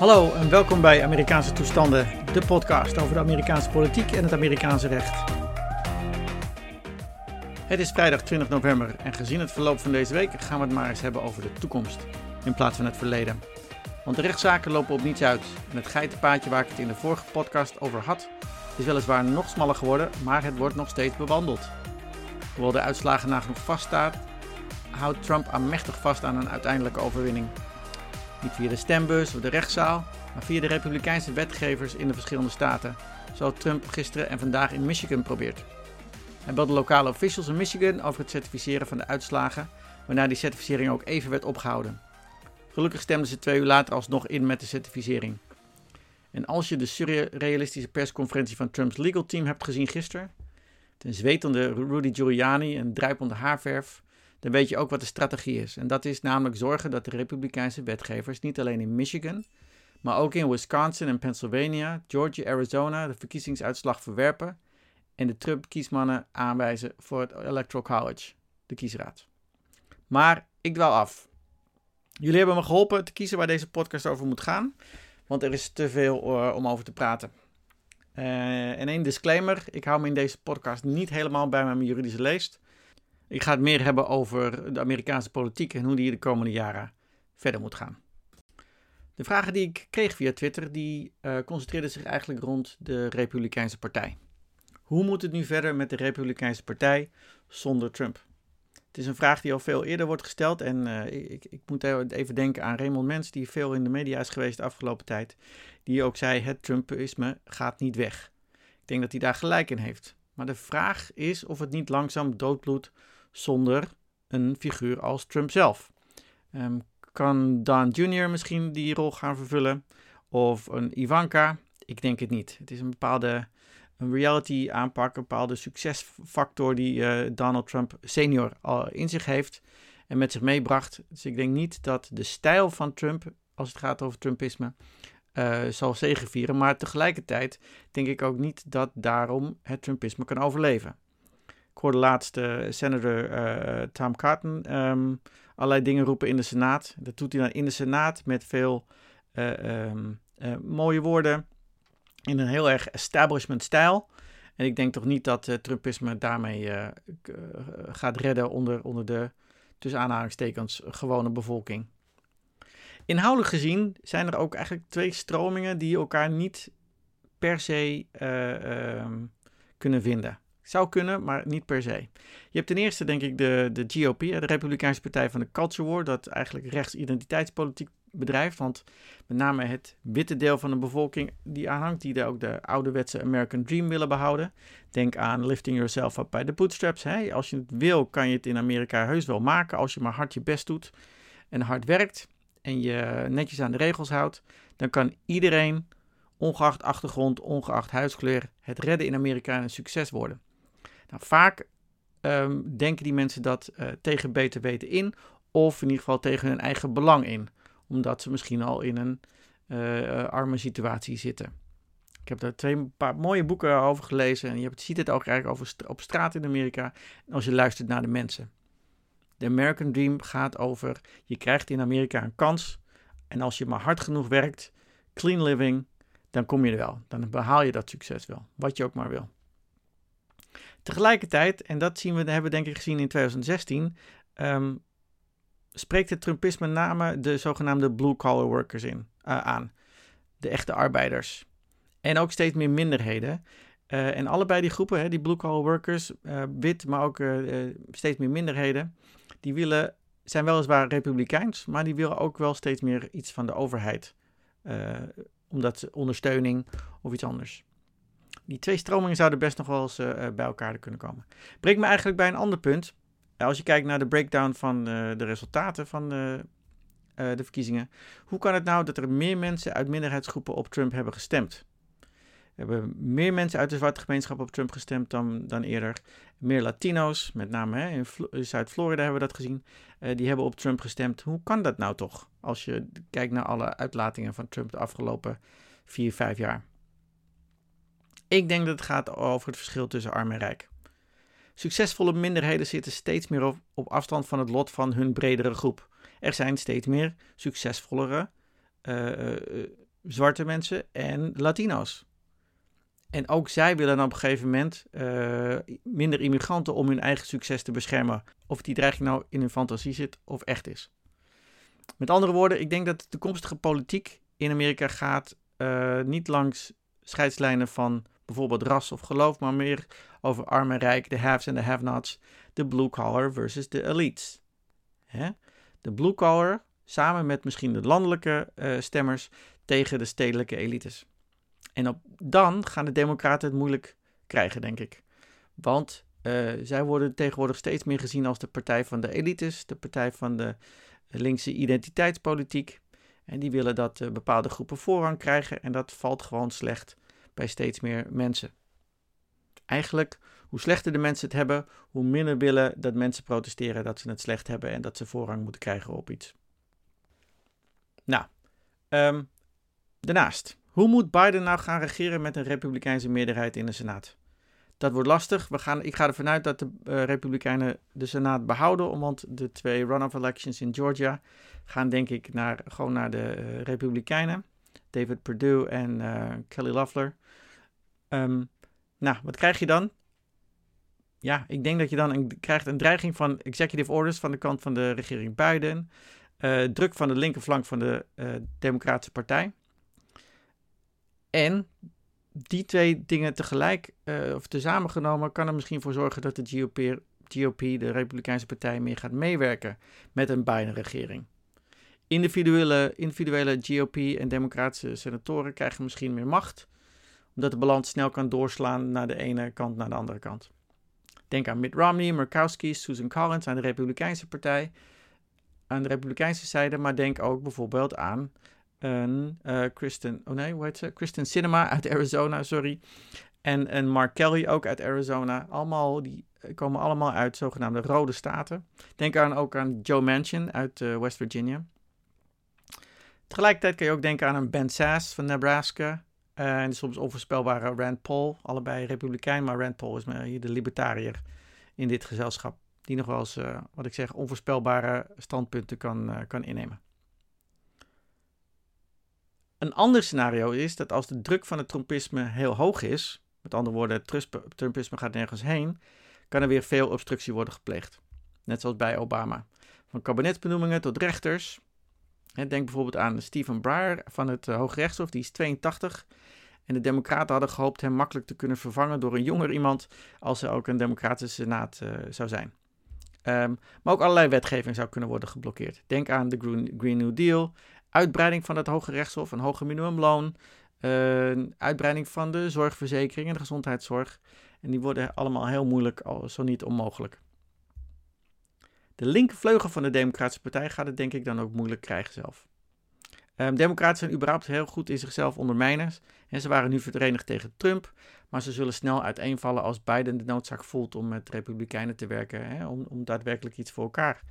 Hallo en welkom bij Amerikaanse Toestanden, de podcast over de Amerikaanse politiek en het Amerikaanse recht. Het is vrijdag 20 november en gezien het verloop van deze week gaan we het maar eens hebben over de toekomst in plaats van het verleden. Want de rechtszaken lopen op niets uit en het geitenpaadje waar ik het in de vorige podcast over had is weliswaar nog smaller geworden, maar het wordt nog steeds bewandeld. Hoewel de uitslagen nagenoeg vaststaat, houdt Trump aanmächtig vast aan een uiteindelijke overwinning. Niet via de stembus of de rechtszaal, maar via de republikeinse wetgevers in de verschillende staten, zoals Trump gisteren en vandaag in Michigan probeert. Hij belde lokale officials in Michigan over het certificeren van de uitslagen, waarna die certificering ook even werd opgehouden. Gelukkig stemden ze twee uur later alsnog in met de certificering. En als je de surrealistische persconferentie van Trumps legal team hebt gezien gisteren, ten zwetende Rudy Giuliani en druipende haarverf, dan weet je ook wat de strategie is. En dat is namelijk zorgen dat de Republikeinse wetgevers niet alleen in Michigan, maar ook in Wisconsin en Pennsylvania, Georgia, Arizona de verkiezingsuitslag verwerpen en de Trump-kiesmannen aanwijzen voor het Electoral College, de kiesraad. Maar ik dwaal af. Jullie hebben me geholpen te kiezen waar deze podcast over moet gaan, want er is te veel uh, om over te praten. Uh, en één disclaimer: ik hou me in deze podcast niet helemaal bij mijn juridische leest. Ik ga het meer hebben over de Amerikaanse politiek en hoe die de komende jaren verder moet gaan. De vragen die ik kreeg via Twitter, die uh, concentreerden zich eigenlijk rond de Republikeinse Partij. Hoe moet het nu verder met de Republikeinse Partij zonder Trump? Het is een vraag die al veel eerder wordt gesteld en uh, ik, ik, moet even denken aan Raymond Mens, die veel in de media is geweest de afgelopen tijd, die ook zei het Trumpisme gaat niet weg. Ik denk dat hij daar gelijk in heeft. Maar de vraag is of het niet langzaam doodbloedt zonder een figuur als Trump zelf. Um, kan Don Jr. misschien die rol gaan vervullen? Of een Ivanka? Ik denk het niet. Het is een bepaalde een reality aanpak, een bepaalde succesfactor die uh, Donald Trump senior al in zich heeft en met zich meebracht. Dus ik denk niet dat de stijl van Trump, als het gaat over Trumpisme, uh, zal zegevieren. Maar tegelijkertijd denk ik ook niet dat daarom het Trumpisme kan overleven. Ik hoorde laatst uh, senator uh, Tom Cotton um, allerlei dingen roepen in de Senaat. Dat doet hij dan in de Senaat met veel um, mooie woorden. In een heel erg establishment stijl. En ik denk toch niet dat Trumpisme daarmee gaat redden onder, onder de, tussen aanhalingstekens, gewone bevolking. Inhoudelijk gezien zijn er ook eigenlijk twee stromingen die elkaar niet per se um, kunnen vinden. Zou kunnen, maar niet per se. Je hebt ten eerste, denk ik, de, de GOP, de Republikeinse Partij van de Culture War, dat eigenlijk rechtsidentiteitspolitiek bedrijft. Want met name het witte deel van de bevolking die aanhangt, die ook de ouderwetse American Dream willen behouden. Denk aan lifting yourself up by the bootstraps. Hè? Als je het wil, kan je het in Amerika heus wel maken, als je maar hard je best doet en hard werkt en je netjes aan de regels houdt, dan kan iedereen, ongeacht achtergrond, ongeacht huidskleur, het redden in Amerika een succes worden. Nou, vaak um, denken die mensen dat uh, tegen beter weten in, of in ieder geval tegen hun eigen belang in, omdat ze misschien al in een uh, arme situatie zitten. Ik heb daar twee paar mooie boeken over gelezen en je ziet het ook eigenlijk over op straat in Amerika als je luistert naar de mensen. De American Dream gaat over je krijgt in Amerika een kans en als je maar hard genoeg werkt, clean living, dan kom je er wel. Dan behaal je dat succes wel, wat je ook maar wil. Tegelijkertijd, en dat zien we, hebben we denk ik gezien in 2016, um, spreekt het Trumpisme name de zogenaamde blue-collar workers in, uh, aan. De echte arbeiders. En ook steeds meer minderheden. Uh, en allebei die groepen, hè, die blue-collar workers, uh, wit, maar ook steeds meer minderheden, die willen, zijn weliswaar republikeins, maar die willen ook wel steeds meer iets van de overheid. omdat ondersteuning of iets anders. Die twee stromingen zouden best nog wel eens uh, bij elkaar kunnen komen. Brengt me eigenlijk bij een ander punt. Als je kijkt naar de breakdown van uh, de resultaten van de, de verkiezingen. Hoe kan het nou dat er meer mensen uit minderheidsgroepen op Trump hebben gestemd? We hebben meer mensen uit de zwarte gemeenschap op Trump gestemd dan, dan eerder. Meer Latino's, met name hè, in, in Zuid-Florida hebben we dat gezien. die hebben op Trump gestemd. Hoe kan dat nou toch? Als je kijkt naar alle uitlatingen van Trump de afgelopen vier, vijf jaar. Ik denk dat het gaat over het verschil tussen arm en rijk. Succesvolle minderheden zitten steeds meer op, afstand van het lot van hun bredere groep. Er zijn steeds meer succesvollere uh, zwarte mensen en Latino's. En ook zij willen dan op een gegeven moment uh, minder immigranten om hun eigen succes te beschermen. Of die dreiging nou in hun fantasie zit of echt is. Met andere woorden, ik denk dat de toekomstige politiek in Amerika gaat niet langs scheidslijnen van bijvoorbeeld ras of geloof, maar meer over arm en rijk, de haves en de have-nots, de blue collar versus de elites. Hè? De blue collar samen met misschien de landelijke uh, stemmers tegen de stedelijke elites. En op, dan gaan de Democraten het moeilijk krijgen, denk ik. Want uh, zij worden tegenwoordig steeds meer gezien als de partij van de elites, de partij van de linkse identiteitspolitiek. En die willen dat uh, bepaalde groepen voorrang krijgen en dat valt gewoon slecht bij steeds meer mensen. Eigenlijk, hoe slechter de mensen het hebben, hoe minder willen dat mensen protesteren dat ze het slecht hebben en dat ze voorrang moeten krijgen op iets. Nou, um, daarnaast, hoe moet Biden nou gaan regeren met een republikeinse meerderheid in de Senaat? Dat wordt lastig. We gaan, ik ga ervan uit dat de uh, Republikeinen de Senaat behouden, want de twee runoff elections in Georgia gaan denk ik naar, gewoon naar de uh, Republikeinen. David Perdue en uh, Kelly Loeffler. Um, nou, wat krijg je dan? Ja, ik denk dat je dan een, krijgt een dreiging van executive orders van de kant van de regering Biden. druk van de linkerflank van de Democratische Partij. En die twee dingen tegelijk, of tezamen genomen, kan er misschien voor zorgen dat de GOP, GOP, de Republikeinse Partij, meer gaat meewerken met een Biden-regering. Individuele, individuele GOP en Democratische senatoren krijgen misschien meer macht, omdat de balans snel kan doorslaan naar de ene kant naar de andere kant. Denk aan Mitt Romney, Murkowski, Susan Collins aan de Republikeinse Partij, aan de Republikeinse zijde, maar denk ook bijvoorbeeld aan een uh, Kristen, oh nee, hoe heet ze? Kristen Cinema uit Arizona, sorry. En, Mark Kelly ook uit Arizona. Allemaal, die komen allemaal uit zogenaamde rode staten. Denk aan, ook aan Joe Manchin uit uh, West Virginia. Tegelijkertijd kun je ook denken aan een Ben Sass van Nebraska. Uh, en soms onvoorspelbare Rand Paul. Allebei republikein, maar Rand Paul is hier de libertariër in dit gezelschap. Die nog wel eens, wat ik zeg, onvoorspelbare standpunten kan, kan innemen. Een ander scenario is dat als de druk van het Trumpisme heel hoog is, met andere woorden, het Trumpisme gaat nergens heen, kan er weer veel obstructie worden gepleegd. Net zoals bij Obama. Van kabinetsbenoemingen tot rechters. Denk bijvoorbeeld aan Stephen Breyer van het uh, Hoge Rechtshof, die is 82. En de Democraten hadden gehoopt hem makkelijk te kunnen vervangen door een jonger iemand, als er ook een Democratische Senaat uh, zou zijn. Um, maar ook allerlei wetgeving zou kunnen worden geblokkeerd. Denk aan de Green, New Deal uitbreiding van het Hoge Rechtshof, een hoger minimumloon, uitbreiding van de zorgverzekering en de gezondheidszorg. En die worden allemaal heel moeilijk, zo niet onmogelijk. De linkervleugel van de Democratische Partij gaat het denk ik dan ook moeilijk krijgen zelf. Um, Democraten zijn überhaupt heel goed in zichzelf ondermijners. En ze waren nu verenigd tegen Trump. Maar ze zullen snel uiteenvallen als Biden de noodzaak voelt om met Republikeinen te werken. Hè, om, om daadwerkelijk iets voor elkaar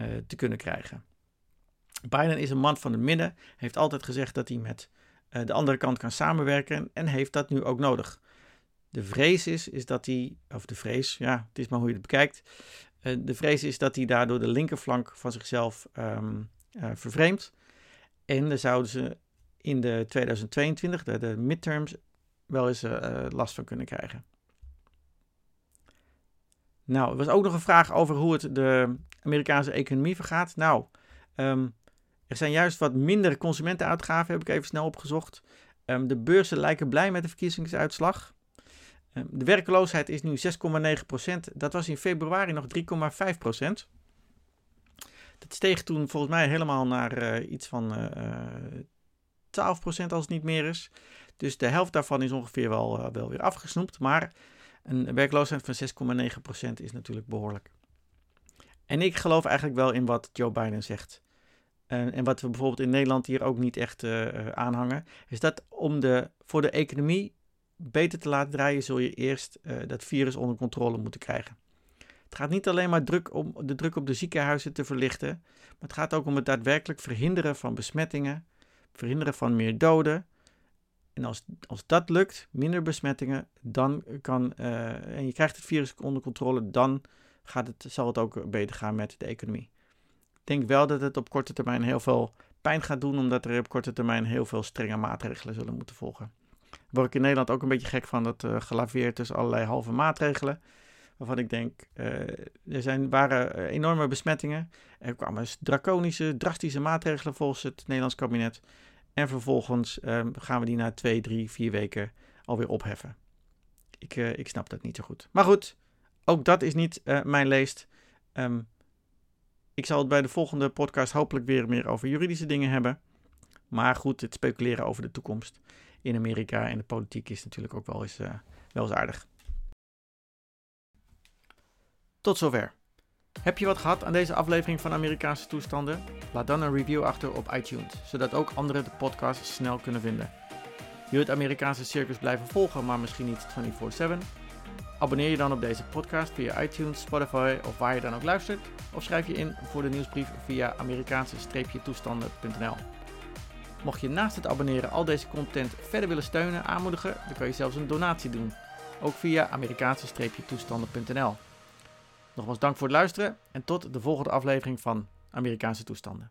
uh, te kunnen krijgen. Biden is een man van het midden, heeft altijd gezegd dat hij met uh, de andere kant kan samenwerken en heeft dat nu ook nodig. De vrees is, is dat hij, of de vrees, ja, het is maar hoe je het bekijkt. Uh, de vrees is dat hij daardoor de linkerflank van zichzelf um, vervreemdt. En daar zouden ze in de 2022, de, de midterms, wel eens last van kunnen krijgen. Nou, er was ook nog een vraag over hoe het de Amerikaanse economie vergaat. Nou, um, er zijn juist wat minder consumentenuitgaven, heb ik even snel opgezocht. Um, de beurzen lijken blij met de verkiezingsuitslag. Um, de werkloosheid is nu 6,9%. Dat was in februari nog 3,5%. Dat steeg toen volgens mij helemaal naar uh, iets van uh, uh, 12% als het niet meer is. Dus de helft daarvan is ongeveer wel, wel weer afgesnoept. Maar een werkloosheid van 6,9% is natuurlijk behoorlijk. En ik geloof eigenlijk wel in wat Joe Biden zegt. En wat we bijvoorbeeld in Nederland hier ook niet echt aanhangen, is dat om de, voor de economie beter te laten draaien, zul je eerst uh, dat virus onder controle moeten krijgen. Het gaat niet alleen maar druk om de druk op de ziekenhuizen te verlichten, maar het gaat ook om het daadwerkelijk verhinderen van besmettingen, verhinderen van meer doden. En als, als dat lukt, minder besmettingen, dan kan, en je krijgt het virus onder controle, dan gaat het, zal het ook beter gaan met de economie denk wel dat het op korte termijn heel veel pijn gaat doen, omdat er op korte termijn heel veel strenge maatregelen zullen moeten volgen. Word ik in Nederland ook een beetje gek van, dat uh, gelaveerd tussen allerlei halve maatregelen. Waarvan ik denk, uh, er zijn, waren enorme besmettingen. Er kwamen draconische, drastische maatregelen volgens het Nederlands kabinet. En vervolgens uh, gaan we die na twee, drie, vier weken alweer opheffen. Ik, ik snap dat niet zo goed. Maar goed, ook dat is niet mijn leest. Um, ik zal het bij de volgende podcast hopelijk weer meer over juridische dingen hebben. Maar goed, het speculeren over de toekomst in Amerika en de politiek is natuurlijk ook wel eens, uh, wel eens aardig. Tot zover. Heb je wat gehad aan deze aflevering van Amerikaanse toestanden? Laat dan een review achter op iTunes, zodat ook anderen de podcast snel kunnen vinden. Wil je het Amerikaanse circus blijven volgen, maar misschien niet 24/7? Abonneer je dan op deze podcast via iTunes, Spotify of waar je dan ook luistert. Of schrijf je in voor de nieuwsbrief via Amerikaanse-toestanden.nl. Mocht je naast het abonneren al deze content verder willen steunen, aanmoedigen, dan kan je zelfs een donatie doen. Ook via Amerikaanse-toestanden.nl. Nogmaals dank voor het luisteren en tot de volgende aflevering van Amerikaanse toestanden.